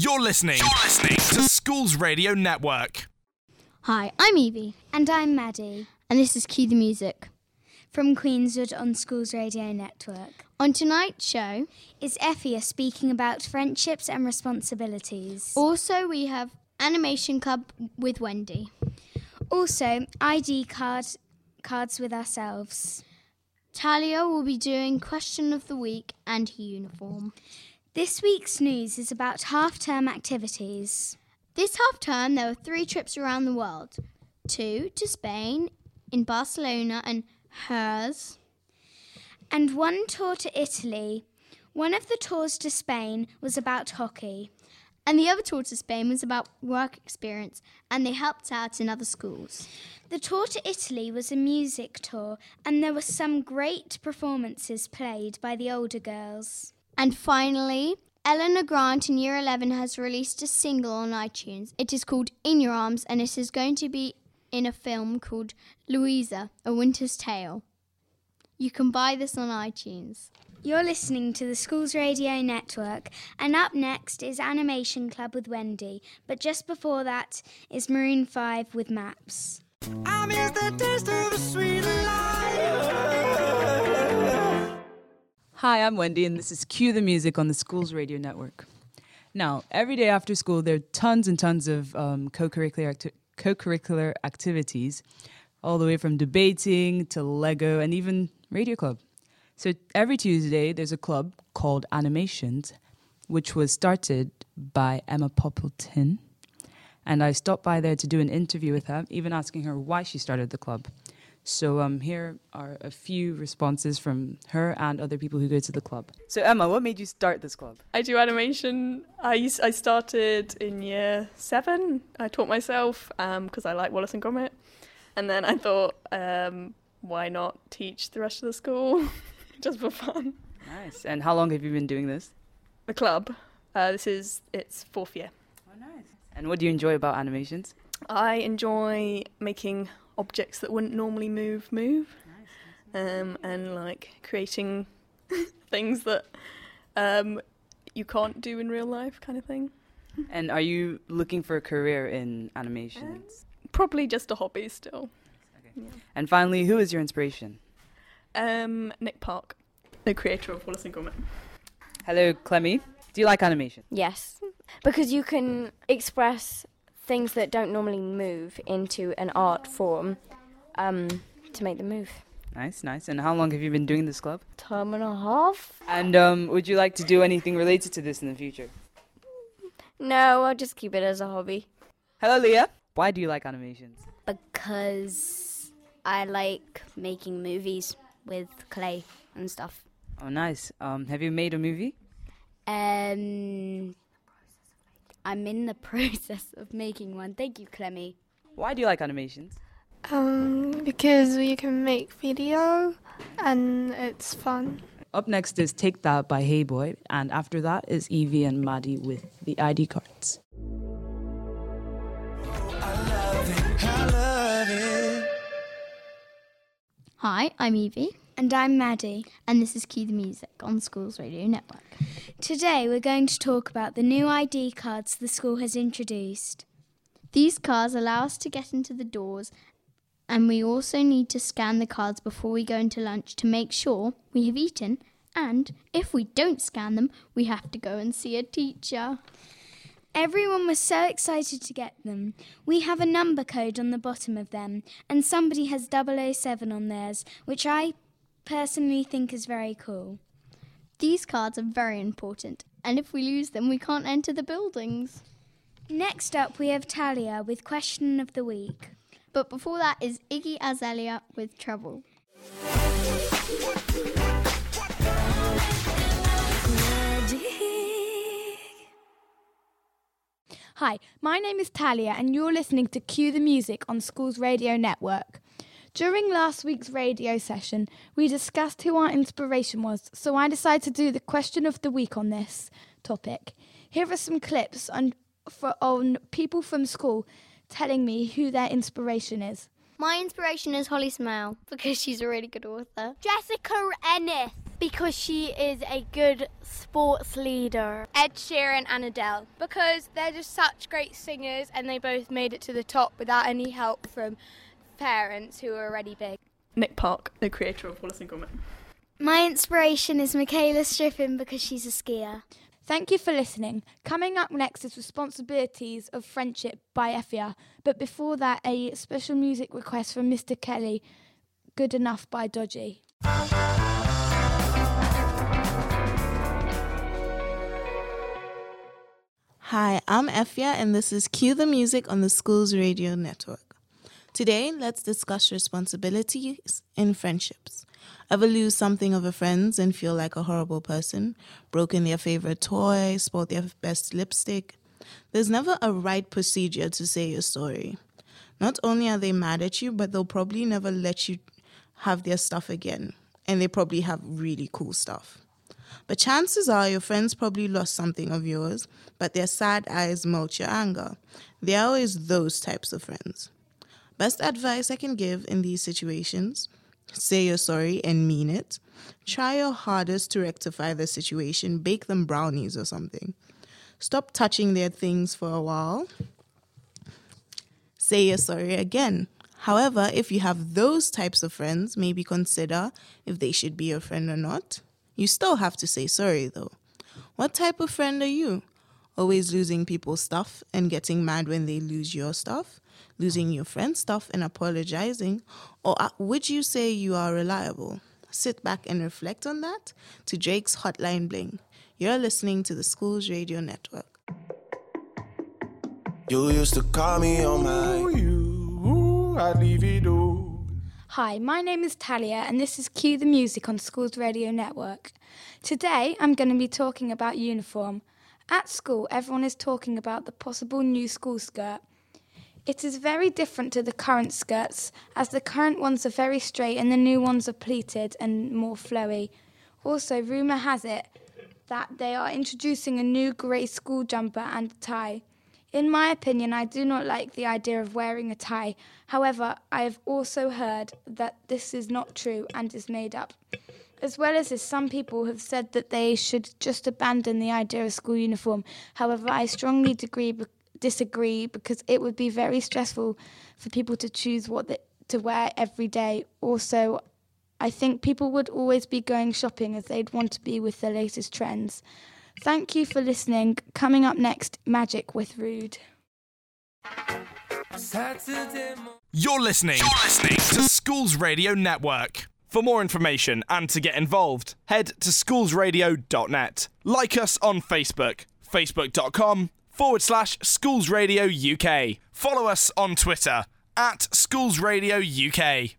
You're listening. You're listening to Schools Radio Network. Hi, I'm Evie, And I'm Maddie and this is Cue the Music. from Queenswood on Schools Radio Network. On tonight's show, Is Effia speaking about friendships and responsibilities? also we have Animation Club with Wendy. Also, ID card cards with ourselves. Talia will be doing Question of the Week and Uniform. This week's news is about half-term activities. This half term, there were three trips around the world two to Spain, in Barcelona, and hers. and one tour to Italy. One of the tours to Spain was about hockey. And the other tour to Spain was about work experience, and they helped out in other schools. The tour to Italy was a music tour, and there were some great performances played by the older girls. And finally, Eleanor Grant in Year 11 has released a single on iTunes. It is called In Your Arms, and it is going to be in a film called Louisa, A Winter's Tale. You can buy this on iTunes. You're listening to the Schools Radio Network, and up next is Animation Club with Wendy, but just before that is Maroon 5 with Maps. Hi, I'm Wendy, and this is Cue the Music on the Schools Radio Network. Now, every day after school, there are tons and tons of um, co-curricular, acti- co-curricular activities, all the way from debating to Lego and even Radio Club. So every Tuesday, there's a club called Animations, which was started by Emma Poppleton. And I stopped by there to do an interview with her, even asking her why she started the club. So um, here are a few responses from her and other people who go to the club. So Emma, what made you start this club? I do animation. I used, I started in year seven. I taught myself because I like Wallace and Gromit, and then I thought, um, why not teach the rest of the school just for fun? Nice. And how long have you been doing this? The club. Uh, this is its fourth year. Oh, nice. And what do you enjoy about animations? I enjoy making objects that wouldn't normally move move, um, and like creating things that um, you can't do in real life, kind of thing. And are you looking for a career in animation? Probably just a hobby still. And finally, who is your inspiration? Um, Nick Park, the creator of Wallace and Gromit. Hello, Clemmy. Do you like animation? Yes, because you can express things that don't normally move into an art form um, to make them move. Nice, nice. And how long have you been doing this club? Term and a half? And um, would you like to do anything related to this in the future? No, I'll just keep it as a hobby. Hello, Leah. Why do you like animations? because I like making movies with clay and stuff. Oh, nice. Um, have you made a movie? Um, I'm in the process of making one. Thank you, Clemmy. Why do you like animations? Um, because you can make video and it's fun. Up next is Take That by Hey Boy, and after that is Evie and Maddie with the ID cards. Hi, I'm Evie, And I'm Maddie. and this is Cue the Music on Schools Radio Network. Today we're going to talk about the new ID cards the school has introduced. These cards allow us to get into the doors, and we also need to scan the cards before we go into lunch to make sure we have eaten. And if we don't scan them, we have to go and see a teacher. Everyone was so excited to get them. We have a number code on the bottom of them, and somebody has 007 on theirs, which I personally think is very cool. These cards are very important, and if we lose them, we can't enter the buildings. Next up, we have Talia with Question of the Week. But before that is Iggy Azalea with Trouble. Hi, my name is Talia, and you're listening to Cue the Music on Schools Radio Network. During last week's radio session, we discussed who our inspiration was, so I decided to do the question of the week on this topic. Here are some clips on, for, on people from school telling me who their inspiration is. My inspiration is Holly Smale because she's a really good author. Jessica Ennis. Because she is a good sports leader. Ed Sheeran and Adele. Because they're just such great singers and they both made it to the top without any help from parents who are already big. Nick Park, the creator of Wallace and Gromit. My inspiration is Mikaela Shiffrin because she's a skier. Thank you for listening. Coming up next is Responsibilities of Friendship by Effia. But before that, a special music request from Mr. Kelly, Good Enough by Dodgy. Hi, I'm Effia, and this is Cue the Music on the Schools Radio Network. Today, let's discuss responsibilities in friendships. Ever lose something of a friend's and feel like a horrible person? Broken their favorite toy, spoiled their best lipstick? There's never a right procedure to say your story. Not only are they mad at you, but they'll probably never let you have their stuff again. And they probably have really cool stuff. But chances are your friends probably lost something of yours, but their sad eyes melt your anger. They are always those types of friends. Best advice I can give in these situations say you're sorry and mean it. Try your hardest to rectify the situation, bake them brownies or something. Stop touching their things for a while. Say you're sorry again. However, if you have those types of friends, maybe consider if they should be your friend or not. You still have to say sorry though. What type of friend are you? Always losing people's stuff and getting mad when they lose your stuff? Losing your friend's stuff and apologizing? Or uh, would you say you are reliable? Sit back and reflect on that to Drake's Hotline Bling. You're listening to the Schools Radio Network. You used to call me on my you, I'd leave it all. Hi, my name is Talia, and this is Cue the Music on Schools Radio Network. Today, I'm going to be talking about uniform. At school, everyone is talking about the possible new school skirt. It is very different to the current skirts, as the current ones are very straight and the new ones are pleated and more flowy. Also, rumour has it that they are introducing a new grey school jumper and a tie. In my opinion, I do not like the idea of wearing a tie. However, I have also heard that this is not true and is made up. As well as this, some people have said that they should just abandon the idea of school uniform. However, I strongly disagree, disagree because it would be very stressful for people to choose what they, to wear every day. Also, I think people would always be going shopping as they'd want to be with the latest trends. Thank you for listening. Coming up next, Magic with Rude. You're listening. You're listening to Schools Radio Network. For more information and to get involved, head to schoolsradio.net. Like us on Facebook, facebook.com forward slash Schools Radio UK. Follow us on Twitter at Schools Radio UK.